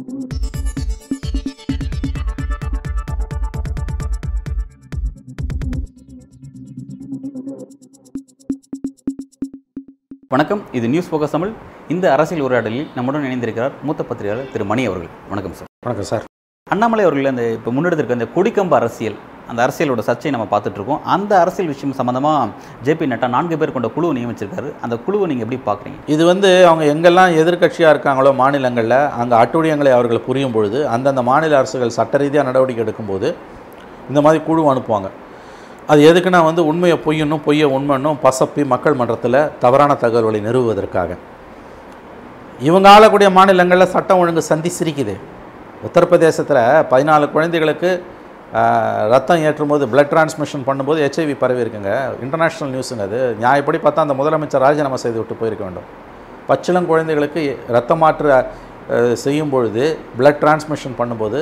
வணக்கம் இது news focus Tamil. இந்த அரசியல் உரையாடலில் நம்முடன் இணைந்திருக்கிறார் மூத்த பத்திரிகையாளர் திரு மணி அவர்கள். வணக்கம் சார். வணக்கம் சார். அண்ணாமலை அவர்கள் அந்த இப்போ முன்னெடுத்திருக்க அந்த கொடிக்கம்பு அரசியல் அந்த அரசியலோட சர்ச்சையை நம்ம பார்த்துட்ருக்கோம். அந்த அரசியல் விஷயம் சம்மந்தமாக ஜேபி நட்டா நான்கு பேர் கொண்ட குழு நியமிச்சிருக்காரு. அந்த குழுவை நீங்கள் எப்படி பார்க்குறீங்க? இது வந்து அவங்க எங்கெல்லாம் எதிர்க்கட்சியாக இருக்காங்களோ மாநிலங்களில் அங்கே அட்டுழியங்களை அவர்கள் புரியும் பொழுது அந்தந்த மாநில அரசுகள் சட்ட ரீதியாக நடவடிக்கை எடுக்கும்போது இந்த மாதிரி குழு அனுப்புவாங்க. அது எதுக்குன்னா வந்து உண்மையை பொய்யணும் பொய்யை உண்மைன்னும் பசப்பி மக்கள் மன்றத்தில் தவறான தகவல்களை நிறுவுவதற்காக. இவங்க ஆளக்கூடிய மாநிலங்களில் சட்டம் ஒழுங்கு சந்தி சிரிக்குது. உத்தரப்பிரதேசத்தில் பதினாலு குழந்தைகளுக்கு ரத்தம் ஏற்றும்போது பிளட் டிரான்ஸ்மிஷன் பண்ணும்போது ஹெச்ஐவி பரவி இருக்குங்க. இன்டர்நேஷ்னல் நியூஸுங்க அது. நியாயப்படி பார்த்தா அந்த முதலமைச்சர் ராஜினாமா செய்து விட்டு போயிருக்க வேண்டும். பச்சிளம் குழந்தைகளுக்கு ரத்த மாற்று செய்யும் பொழுது பிளட் டிரான்ஸ்மிஷன் பண்ணும்போது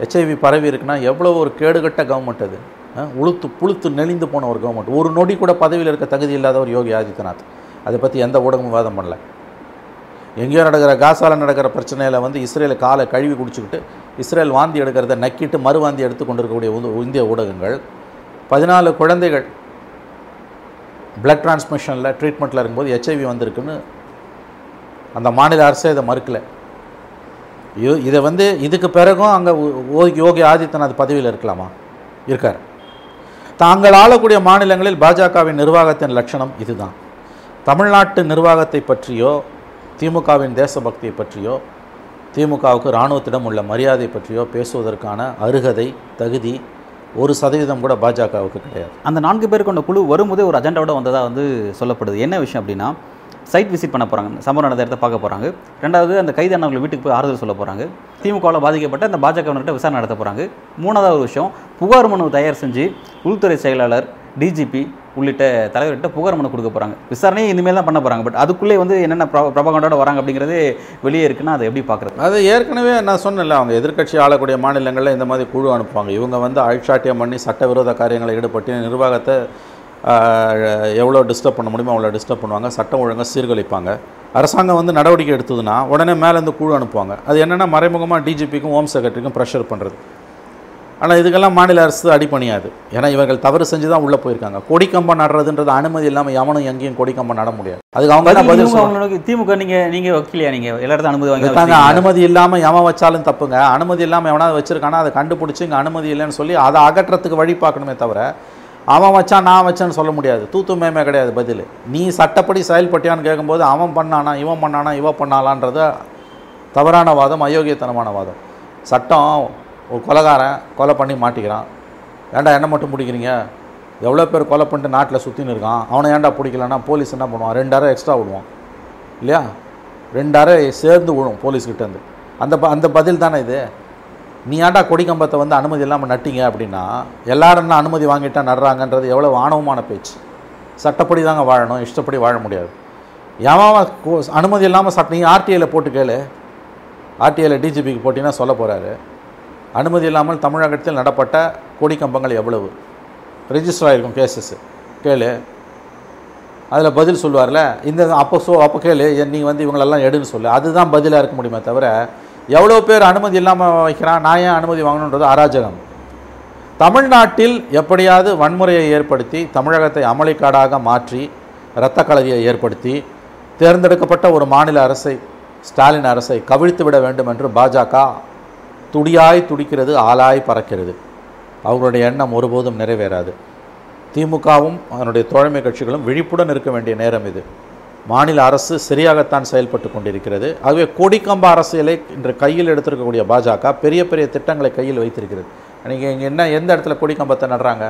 ஹெச்ஐவி பரவி இருக்குன்னா எவ்வளோ ஒரு கேடுகட்ட கவர்மெண்ட் அது. உளுத்து புளுத்து நெளிந்து போன ஒரு கவர்மெண்ட் ஒரு நொடி கூட பதவியில் இருக்க தகுதி இல்லாத ஒரு யோகி ஆதித்யநாத். அதை பற்றி எந்த ஊடகமும் வாதம் பண்ணல. எங்கேயோ நடக்கிற காசால நடக்கிற பிரச்சனையில் வந்து இஸ்ரேல் காலை கழுவி குடிச்சுக்கிட்டு இஸ்ரேல் வாந்தி எடுக்கிறத நக்கிட்டு மறுவாந்தி எடுத்து கொண்டிருக்கக்கூடிய இந்திய ஊடகங்கள் பதினாலு குழந்தைகள் பிளட் டிரான்ஸ்மிஷனில் ட்ரீட்மெண்ட்டில் இருக்கும்போது ஹெச்ஐவி வந்திருக்குன்னு அந்த மாநில அரசே இதை மறுக்கலை. இ- இதை வந்து இதுக்கு பிறகும் அங்கே யோகி ஆதித்யநாத் பதவியில் இருக்கலாமா? இருக்கார். தாங்கள் ஆளக்கூடிய மாநிலங்களில் பாஜகவின் நிர்வாகத்தின் லட்சணம் இதுதான். தமிழ்நாட்டு நிர்வாகத்தை பற்றியோ திமுகவின் தேசபக்தியை பற்றியோ திமுகவுக்கு இராணுவத்திடம் உள்ள மரியாதை பற்றியோ பேசுவதற்கான அருகதை தகுதி ஒரு சதவீதம் கூட பாஜகவுக்கு கிடையாது. அந்த நான்கு பேர் கொண்ட குழு வரும்போதே ஒரு அஜெண்டாவோட வந்ததாக வந்து சொல்லப்படுது. என்ன விஷயம் அப்படின்னா சைட் விசிட் பண்ண போகிறாங்க சம்பவம் நடந்த இடத்த பார்க்க போகிறாங்க ரெண்டாவது அந்த கைதானவர்கள் வீட்டுக்கு போய் ஆறுதல் சொல்ல போகிறாங்க திமுகவில் பாதிக்கப்பட்ட அந்த பாஜகவன்கிட்ட விசாரணை நடத்த போகிறாங்க மூணாவது ஒரு விஷயம் புகார் மனு தயார் செஞ்சு உள்துறை செயலாளர் டிஜிபி உள்ளிட்ட தலைவர்கிட்ட புகார் மனு கொடுக்க போகிறாங்க விசாரணையை இனிமேல் தான் பண்ண போகிறாங்க பட் அதுக்குள்ளே வந்து என்னென்ன பிரபகண்டோட வராங்க அப்படிங்கிறது வெளியே இருக்குன்னா அதை எப்படி பார்க்குறது? அது ஏற்கனவே நான் சொன்னேன்ல அவங்க எதிர்க்கட்சி ஆளக்கூடிய மாநிலங்களில் இந்த மாதிரி குழு அனுப்புவாங்க. இவங்க வந்து அழிச்சாட்டியம் பண்ணி சட்டவிரோத காரியங்களை ஈடுபட்டு நிர்வாகத்தை எவ்வளோ டிஸ்டர்ப் பண்ண முடியுமோ அவ்வளோ டிஸ்டர்ப் பண்ணுவாங்க. சட்டம் ஒழுங்காக சீர்குலைப்பாங்க. அரசாங்கம் வந்து நடவடிக்கை எடுத்ததுன்னா உடனே மேலேருந்து குழு அனுப்புவாங்க. அது என்னென்னா மறைமுகமாக டிஜிபிக்கும் ஹோம் செக்ரட்டரிக்கும் ப்ரெஷர் பண்ணுறது ஆனால் இதுக்கெல்லாம் மாநில அரசு அடிப்பணியாது ஏன்னா இவர்கள் தவறு செஞ்சு தான் உள்ளே போயிருக்காங்க. கொடிக்கம்பம் நடுறதுன்றது அனுமதி இல்லாமல் எவனும் எங்கேயும் கொடிக்கம்பம் நட முடியாது. அதுக்கு அவங்க என்ன பதில் திமுக நீங்கள் நீங்கள் வக்கீலையா நீங்கள் எல்லாத்தையும் அனுமதி வாங்கி? அனுமதி இல்லாமல் எவன் வச்சாலும் தப்புங்க. அனுமதி இல்லாமல் எவனாவது வச்சிருக்கானா அதை கண்டுபிடிச்சி இங்கே அனுமதி இல்லைன்னு சொல்லி அதை அகற்றத்துக்கு வழி பார்க்கணுமே தவிர அவன் வச்சான் நான் வச்சேன்னு சொல்ல முடியாது. தூத்து மேமே கிடையாது பதில். நீ சட்டப்படி செயல்பட்டியான்னு கேட்கும்போது அவன் பண்ணானா இவன் பண்ணானா இவ பண்ணாலான்றது தவறான வாதம் அயோக்கியத்தனமான வாதம். சட்டம் ஒரு கொலைகாரன் கொலை பண்ணி மாட்டிக்கிறான். ஏன்டா என்ன மட்டும் பிடிக்கிறீங்க? எவ்வளோ பேர் கொலை பண்ணிட்டு நாட்டில் சுற்றின்னு இருக்கான். அவனை ஏன்டா பிடிக்கலன்னா போலீஸ் என்ன பண்ணுவான்? ரெண்டாயிரம் எக்ஸ்ட்ரா விடுவான். இல்லையா? ரெண்டாயிரம் சேர்ந்து விழும் போலீஸ்கிட்டேருந்து அந்த ப- அந்த பதில் தானே இது? நீ ஏன்டா கொடிக்கம்பத்தை வந்து அனுமதி இல்லாமல் நட்டிங்க அப்படின்னா எல்லாரும் என்ன அனுமதி வாங்கிட்டா நடுறாங்கன்றது எவ்வளோ ஆணவமான பேச்சு. சட்டப்படி தாங்க வாழணும் இஷ்டப்படி வாழ முடியாது. எவன் அனுமதி இல்லாமல் சட்ட நீ ஆர்டிஐயில் போட்டு கேளு. ஆர்டிஐயில் டிஜிபிக்கு போட்டிங்கன்னா சொல்ல போகிறாரு அனுமதி இல்லாமல் தமிழகத்தில் நடப்பட்ட கொடிக்கம்பங்கள் எவ்வளவு? ரிஜிஸ்டர் ஆகிருக்கும் கேசஸ் கேளு. அதில் பதில் சொல்லுவார்ல இந்த அப்போ சோ அப்போ கேளு நீங்கள் வந்து இவங்களெல்லாம் எடுன்னு சொல்லு. அதுதான் பதிலாக இருக்க முடியுமே தவிர எவ்வளோ பேர் அனுமதி இல்லாமல் வைக்கிறான் நான் ஏன் அனுமதி வாங்கணுன்றது அராஜகம். தமிழ்நாட்டில் எப்படியாவது வன்முறையை ஏற்படுத்தி தமிழகத்தை அமளிக்காடாக மாற்றி இரத்த கலரியை ஏற்படுத்தி தேர்ந்தெடுக்கப்பட்ட ஒரு மாநில அரசை ஸ்டாலின் அரசை கவிழ்த்து விட வேண்டும் என்று பாஜக துடியாய் துடிக்கிறது ஆளாய் பறக்கிறது. அவர்களுடைய எண்ணம் ஒருபோதும் நிறைவேறாது. திமுகவும் அதனுடைய தோழமை கட்சிகளும் விழிப்புடன் இருக்க வேண்டிய நேரம் இது. மாநில அரசு சரியாகத்தான் செயல்பட்டு கொண்டிருக்கிறது. ஆகவே கொடிக்கம்ப அரசியலை இன்று கையில் எடுத்திருக்கக்கூடிய பாஜக பெரிய பெரிய திட்டங்களை கையில் வைத்திருக்கிறது. நீங்கள் இங்கே என்ன எந்த இடத்துல கொடிக்கம்பத்தை நடுறாங்க?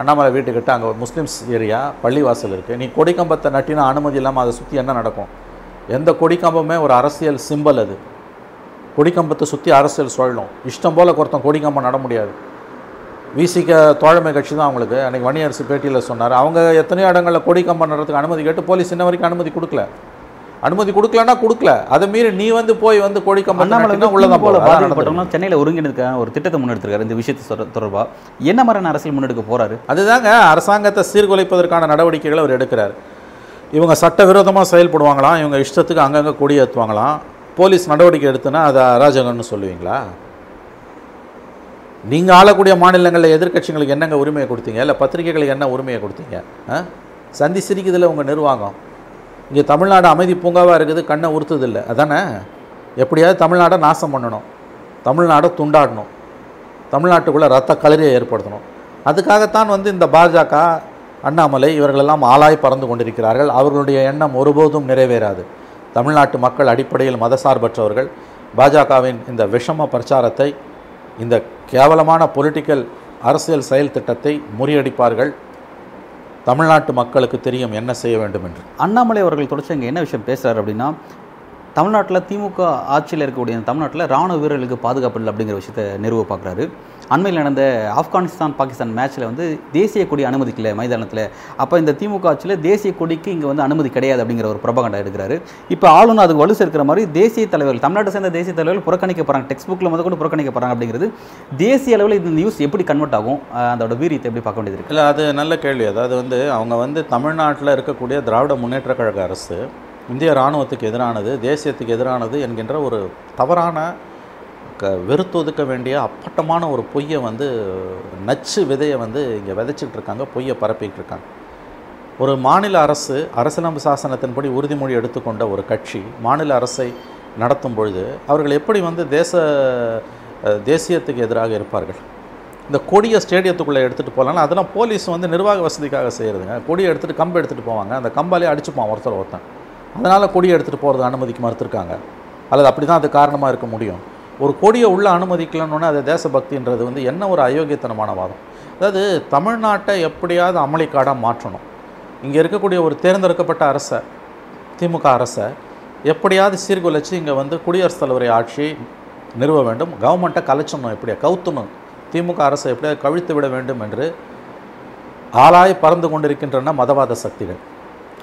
அண்ணாமலை வீட்டுக்கிட்ட அங்கே முஸ்லீம்ஸ் ஏரியா பள்ளிவாசல் இருக்குது நீ கொடிக்கம்பத்தை நட்டினா அனுமதி இல்லாமல் அதை சுற்றி என்ன நடக்கும்? எந்த கொடிக்கம்பமே ஒரு அரசியல் சிம்பல் அது. கொடிக்கம்பத்தை சுற்றி அரசியல் சொல்லணும். இஷ்டம் போல் ஒருத்தன் கொடிக்கம்பம் நட முடியாது. விசிக தோழமை கட்சி தான் அவங்களுக்கு. அன்றைக்கி வணியரசு பேட்டியில் சொன்னார். அவங்க எத்தனையோ இடங்களில் கொடிக்கம்பம் நடுறதுக்கு அனுமதி கேட்டு போலீஸ் இன்ன வரைக்கும் அனுமதி கொடுக்கல. அனுமதி கொடுக்கலன்னா கொடுக்கல. அதை மீறி நீ வந்து போய் வந்து கொடிக்கம்பம் உள்ளதான் போல பாதிக்கப்பட்டவங்க சென்னையில் ஒருங்கிணைக்கான ஒரு திட்டத்தை முன்னெடுத்திருக்காரு. இந்த விஷயத்தை சொர- தொடர்பா? என்ன மாதிரியான அரசியல் முன்னெடுக்க போறாரு? அதுதாங்க. அரசாங்கத்தை சீர்குலைப்பதற்கான நடவடிக்கைகளை அவர் எடுக்கிறார். இவங்க சட்டவிரோதமாக செயல்படுவாங்களாம். இவங்க இஷ்டத்துக்கு அங்கங்கே கொடி ஏற்றுவாங்களாம் போலீஸ் நடவடிக்கை எடுத்தனா அதை அராஜகம்னு சொல்லுவீங்களா? நீங்கள் ஆளக்கூடிய மாநிலங்களில் எதிர்க்கட்சிகளுக்கு என்னங்க உரிமையை கொடுத்தீங்க? இல்லை பத்திரிகைகளுக்கு என்ன உரிமையை கொடுத்தீங்க? ஆ? சந்தி சிரிக்குதில்ல உங்கள் நிர்வாகம். இங்கே தமிழ்நாடு அமைதி பூங்காவாக இருக்குது கண்ணை உறுத்துதில்லை. அதானே? எப்படியாவது தமிழ்நாடை நாசம் பண்ணணும். தமிழ்நாடை துண்டாடணும். தமிழ்நாட்டுக்குள்ளே ரத்த களரியை ஏற்படுத்தணும். அதுக்காகத்தான் வந்து இந்த பாஜக அண்ணாமலை இவர்களெல்லாம் ஆளாய் பறந்து கொண்டிருக்கிறார்கள். அவர்களுடைய எண்ணம் ஒருபோதும் நிறைவேறாது. தமிழ்நாட்டு மக்கள் அடிப்படையில் மதசார்பற்றவர்கள். பாஜகவின் இந்த விஷம பிரச்சாரத்தை இந்த கேவலமான பொலிட்டிக்கல் அரசியல் செயல் திட்டத்தை முறியடிப்பார்கள். தமிழ்நாட்டு மக்களுக்கு தெரியும் என்ன செய்ய வேண்டும் என்று. அண்ணாமலை அவர்கள் தொடர்ச்சி இங்கே என்ன விஷயம் பேசுகிறார் அப்படின்னா தமிழ்நாட்டில் திமுக ஆட்சியில் இருக்கக்கூடிய தமிழ்நாட்டில் ராணுவ வீரர்களுக்கு பாதுகாப்பு இல்லை அப்படிங்கிற விஷயத்தை நிறுவ பார்க்குறாரு. அண்மையில் நடந்த ஆப்கானிஸ்தான் பாகிஸ்தான் மேட்ச்சில் வந்து தேசிய கொடி அனுமதிக்கல மைதானத்தில். அப்போ இந்த திமுக ஆட்சியில் தேசிய கொடிக்கு இங்கே வந்து அனுமதி கிடையாது அப்படிங்கிற ஒரு பிரபகண்டா எடுக்கிறாரு. இப்போ ஆளுநர் அதுக்கு வலு சேர்க்கிற மாதிரி தேசிய தலைவர்கள் தமிழ்நாட்டை சேர்ந்த தேசிய தலைவர்கள் புறக்கணிக்க போகிறாங்க டெக்ஸ்ட் புக்கில் முதல் கூட புறக்கணிக்க போகிறாங்க அப்படிங்கிறது தேசிய அளவில் இந்த நியூஸ் எப்படி கன்வெர்ட் ஆகும்? அதோட வீரியத்தை எப்படி பார்க்க வேண்டியது இல்லை அது நல்ல கேள்வி. அதாவது வந்து அவங்க வந்து தமிழ்நாட்டில் இருக்கக்கூடிய திராவிட முன்னேற்ற கழக அரசு இந்திய இராணுவத்துக்கு எதிரானது தேசியத்துக்கு எதிரானது என்கின்ற ஒரு தவறான க வெறுத்தொதுக்க வேண்டிய அப்பட்டமான ஒரு பொய்யை வந்து நச்சு விதையை வந்து இங்கே விதைச்சிக்கிட்டு இருக்காங்க பொய்யை பரப்பிட்டு இருக்காங்க ஒரு மாநில அரசு அரசியலமைப்பு சாசனத்தின்படி உறுதிமொழி எடுத்துக்கொண்ட ஒரு கட்சி மாநில அரசை நடத்தும் பொழுது அவர்கள் எப்படி வந்து தேச தேசியத்துக்கு எதிராக இருப்பார்கள்? இந்த கொடியை ஸ்டேடியத்துக்குள்ளே எடுத்துகிட்டு போகலாம் அதெல்லாம் போலீஸ் வந்து நிர்வாக வசதிக்காக செய்கிறதுங்க கொடியை எடுத்துகிட்டு கம்பை எடுத்துகிட்டு போவாங்க. அந்த கம்பாலே அடிச்சுப்பான் ஒருத்தர் ஒருத்தன். அதனால் கொடியை எடுத்துகிட்டு போகிறது அனுமதிக்கு மறுத்துருக்காங்க. அல்லது அப்படி தான் அது காரணமாக இருக்க முடியும். ஒரு கொடியை உள்ளே அனுமதிக்கலன்னு அது தேசபக்தின்றது வந்து என்ன ஒரு அயோக்கியத்தனமான வாதம். அதாவது தமிழ்நாட்டை எப்படியாவது அமளிக்காடாக மாற்றணும். இங்கே இருக்கக்கூடிய ஒரு தேர்ந்தெடுக்கப்பட்ட அரசை திமுக அரசை எப்படியாவது சீர்குலைச்சு இங்கே வந்து குடியரசுத் தலைவரை ஆட்சி நிறுவ வேண்டும். கவர்மெண்ட்டை கலைச்சணும் எப்படியா? கவுத்தணும். திமுக அரசை எப்படியாவது கவிழ்த்து விட வேண்டும் என்று ஆளாய் பறந்து கொண்டிருக்கின்றன மதவாத சக்திகள்.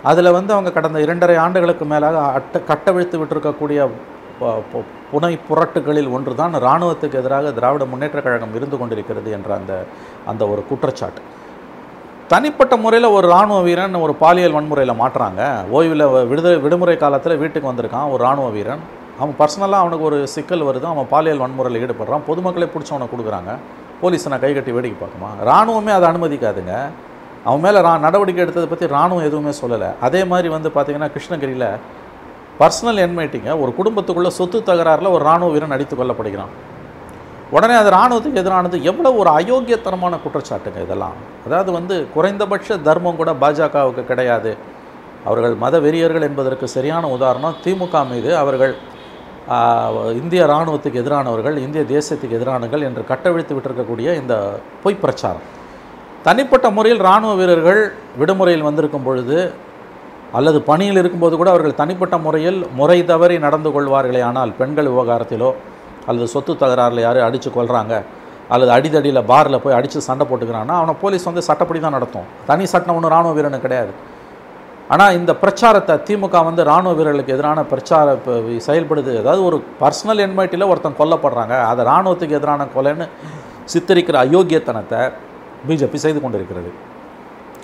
அதில் வந்து அவங்க கடந்த இரண்டரை ஆண்டுகளுக்கு மேலாக அட்ட கட்டவிழ்த்து விட்டிருக்கக்கூடிய பு- புனை புரட்டுகளில் ஒன்று தான் இராணுவத்துக்கு எதிராக திராவிட முன்னேற்றக் கழகம் இருந்து கொண்டிருக்கிறது என்ற அந்த அந்த ஒரு குற்றச்சாட்டு. தனிப்பட்ட முறையில் ஒரு இராணுவ வீரன் ஒரு பாலியல் வன்முறையில் மாட்டுறாங்க. ஓய்வில் விடுதலை விடுமுறை காலத்தில் வீட்டுக்கு வந்திருக்கான் ஒரு இராணுவ வீரன். அவன் பர்சனலாக அவனுக்கு ஒரு சிக்கல் வருது. அவன் பாலியல் வன்முறையில் ஈடுபடுறான். பொதுமக்களே பிடிச்சவனை கொடுக்குறாங்க. போலீஸ் நான் கைகட்டி வேடிக்கை பார்க்குமா? இராணுவமே அதை அனுமதிக்காதுங்க. அவன் மேலே ரா நடவடிக்கை எடுத்ததை பற்றி இராணுவம் எதுவுமே சொல்லலை. அதே மாதிரி வந்து பார்த்திங்கன்னா கிருஷ்ணகிரியில் பர்சனல் என்மேட்டிங்க ஒரு குடும்பத்துக்குள்ளே சொத்து தகராறில் ஒரு இராணுவ வீரன் அடித்து கொல்லப்படுகிறான். உடனே அது இராணுவத்துக்கு எதிரானது எவ்வளோ ஒரு அயோக்கியத்தனமான குற்றச்சாட்டுங்க இதெல்லாம். அதாவது வந்து குறைந்தபட்ச தர்மம் கூட பாஜகவுக்கு கிடையாது. அவர்கள் மத வெறியர்கள் என்பதற்கு சரியான உதாரணம் திமுக மீது அவர்கள் இந்திய இராணுவத்துக்கு எதிரானவர்கள் இந்திய தேசத்துக்கு எதிரானவர்கள் என்று கட்டவிழ்த்து விட்டிருக்கக்கூடிய இந்த பொய் பிரச்சாரம். தனிப்பட்ட முறையில் இராணுவ வீரர்கள் விடுமுறையில் வந்திருக்கும் பொழுது அல்லது பணியில் இருக்கும்போது கூட அவர்கள் தனிப்பட்ட முறையில் முறை தவறி நடந்து கொள்வார்களே ஆனால் பெண்கள் விவகாரத்திலோ அல்லது சொத்து தகராறில் யாரும் அடித்து கொள்கிறாங்க அல்லது அடிதடியில் பாரில் போய் அடித்து சண்டை போட்டுக்கிறான்னா அவனை போலீஸ் வந்து சட்டப்படி தான் நடத்தும். தனி சட்டம் ஒன்றும் இராணுவ வீரனு கிடையாது. ஆனால் இந்த பிரச்சாரத்தை திமுக வந்து இராணுவ வீரர்களுக்கு எதிரான பிரச்சார செயல்படுது. அதாவது ஒரு பர்சனல் என்மைட்டியில் ஒருத்தன் கொல்லப்படுறாங்க. அதை இராணுவத்துக்கு எதிரான கொலைன்னு சித்தரிக்கிற அயோக்கியத்தனத்தை பிஜேபி செய்து கொண்டிருக்கிறது.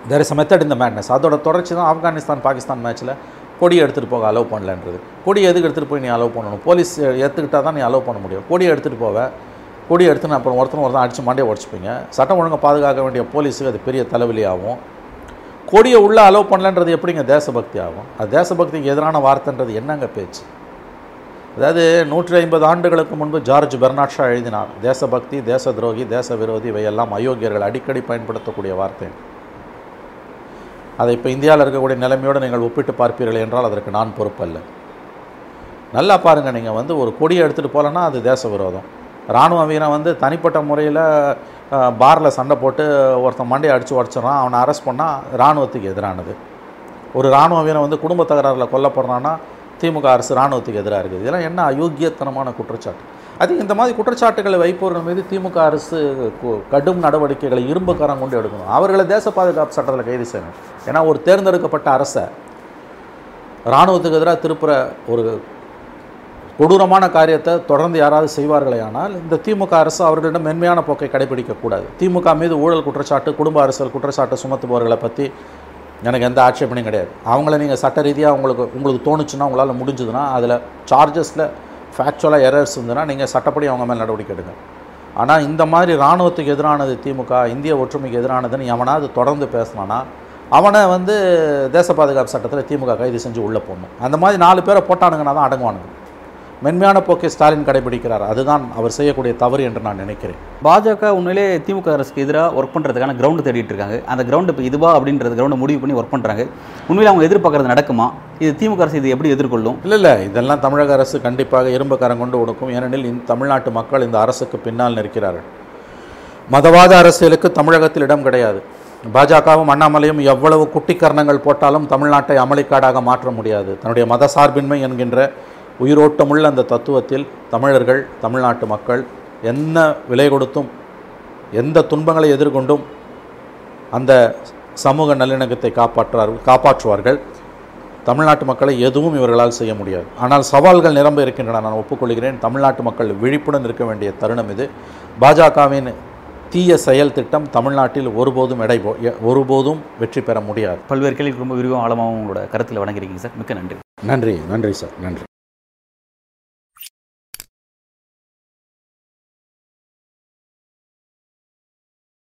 தேர் இஸ் மெத்தட் இந்த மேட்னஸ் அதோட தொடர்ச்சி தான் ஆப்கானிஸ்தான் பாகிஸ்தான் மேட்ச்சில் கொடியை எடுத்துகிட்டு போக அலோவ் பண்ணலன்றது. கொடியை எதுக்கு எடுத்துகிட்டு போய் நீ அலோவ் பண்ணணும்? போலீஸ் எடுத்துக்கிட்டால் தான் நீ அலோவ் பண்ண முடியும். கொடியை எடுத்துகிட்டு போவ. கொடியை எடுத்துன்னு அப்புறம் ஒருத்தன் ஒருத்தன் அடித்து மாண்டே உடச்சிப்பீங்க. சட்டம் ஒழுங்கை பாதுகாக்க வேண்டிய போலீஸுக்கு அது பெரிய தலைவலி ஆகும். கொடியை உள்ளே அலோவ் பண்ணலன்றது எப்படிங்க தேசபக்தி ஆகும்? அது தேசபக்திக்கு எதிரான வார்த்தைன்றது என்னங்க பேச்சு? அதாவது நூற்றி ஐம்பது ஆண்டுகளுக்கு முன்பு ஜார்ஜ் பெர்னாட்ஷா எழுதினார் தேசபக்தி தேச துரோகி தேச விரோதி இவையெல்லாம் அயோக்கியர்கள் அடிக்கடி பயன்படுத்தக்கூடிய வார்த்தை. அதை இப்போ இந்தியாவில் இருக்கக்கூடிய நிலைமையோடு நீங்கள் ஒப்பிட்டு பார்ப்பீர்கள் என்றால் அதற்கு நான் பொறுப்பல்ல. நல்லா பாருங்கள் நீங்கள் வந்து ஒரு கொடியை எடுத்துகிட்டு போகலன்னா அது தேச விரோதம் இராணுவ வீரன் வந்து தனிப்பட்ட முறையில் பாரில் சண்டை போட்டு ஒருத்தன் மண்டையை அடித்து உடச்சிட்றான் அவனை அரெஸ்ட் பண்ணால் இராணுவத்துக்கு எதிரானது. ஒரு இராணுவ வீரன் வந்து குடும்ப தகராறில் கொல்லப்படுறான்னா திமுக அரசு இராணுவத்துக்கு எதிராக இருக்குது. இதெல்லாம் என்ன அயோக்கியத்தனமான குற்றச்சாட்டு? அது இந்த மாதிரி குற்றச்சாட்டுகளை வைப்பவர்கள் மீது திமுக அரசு கு- கடும் நடவடிக்கைகளை இரும்பு கரம் கொண்டு எடுக்கணும். அவர்களை தேச பாதுகாப்பு சட்டத்தில் கைது செய்யணும். ஏன்னா ஒரு தேர்ந்தெடுக்கப்பட்ட அரசை இராணுவத்துக்கு எதிராக திருப்புற ஒரு கொடூரமான காரியத்தை தொடர்ந்து யாராவது செய்வார்களே ஆனால் இந்த திமுக அரசு அவர்களிடம் மென்மையான போக்கை கடைபிடிக்கக்கூடாது திமுக மீது ஊழல் குற்றச்சாட்டு குடும்ப அரசியல் குற்றச்சாட்டு சுமத்துபவர்களை பற்றி எனக்கு எந்த ஆட்சேபனையும் கிடையாது. அவங்கள நீங்கள் சட்ட ரீதியாக உங்களுக்கு உங்களுக்கு தோணுச்சுன்னா உங்களால் முடிஞ்சதுன்னா அதில் சார்ஜஸில் ஃபேக்சுவலாக எரர்ஸ் இருந்ததுன்னா நீங்கள் சட்டப்படி அவங்க மேல் நடவடிக்கை எடுங்க. ஆனால் இந்த மாதிரி இராணுவத்துக்கு எதிரானது திமுக இந்திய ஒற்றுமைக்கு எதிரானதுன்னு எவனாவது தொடர்ந்து பேசினானா அவனை வந்து தேச பாதுகாப்பு சட்டத்தில் திமுக கைது செஞ்சு உள்ளே போடணும். அந்த மாதிரி நாலு பேரை போட்டானுங்கன்னா தான் அடங்குவானுங்க. மென்மையான போக்கை ஸ்டாலின் கடைபிடிக்கிறார். அதுதான் அவர் செய்யக்கூடிய தவறு என்று நான் நினைக்கிறேன். பாஜக உண்மையிலே திமுக அரசுக்கு எதிராக ஒர்க் பண்ணுறதுக்கான கிரவுண்டு தேடிட்டு இருக்காங்க. அந்த கிரவுண்டு இப்போ இதுவா அப்படின்றது கிரவுண்டை முடிவு பண்ணி ஒர்க் பண்ணுறாங்க உண்மையிலே அவங்க எதிர்பார்க்கறது நடக்குமா? இது திமுக அரசு இது எப்படி எதிர்கொள்ளும்? இல்லை இல்லை. இதெல்லாம் தமிழக அரசு கண்டிப்பாக இரும்பு கரம் கொண்டு ஒடுக்கும் ஏனெனில் இந்த தமிழ்நாட்டு மக்கள் இந்த அரசுக்கு பின்னால் நிற்கிறார்கள். மதவாத அரசியலுக்கு தமிழகத்தில் இடம் கிடையாது. பாஜகவும் அண்ணாமலையும் எவ்வளவு குட்டிக்கரணங்கள் போட்டாலும் தமிழ்நாட்டை அமளிக்காடாக மாற்ற முடியாது. தன்னுடைய மதசார்பின்மை என்கின்ற உயிரோட்டமுள்ள அந்த தத்துவத்தில் தமிழர்கள் தமிழ்நாட்டு மக்கள் என்ன விலை கொடுத்தும் எந்த துன்பங்களை எதிர்கொண்டும் அந்த சமூக நல்லிணக்கத்தை காப்பாற்றார் காப்பாற்றுவார்கள். தமிழ்நாட்டு மக்களை எதுவும் இவர்களால் செய்ய முடியாது. ஆனால் சவால்கள் நிரம்ப இருக்கின்றன. நான் ஒப்புக்கொள்கிறேன். தமிழ்நாட்டு மக்கள் விழிப்புடன் இருக்க வேண்டிய தருணம் இது. பாஜகவின் தீய செயல் திட்டம் தமிழ்நாட்டில் ஒருபோதும் எடை ஒருபோதும் வெற்றி பெற முடியாது. பல்வேறு கேள்விக்கு ரொம்ப விரிவாக ஆழமாகவும் உங்களோட கருத்தில் வழங்கியிருக்கீங்க சார். மிக்க நன்றி. நன்றி. நன்றி சார். நன்றி.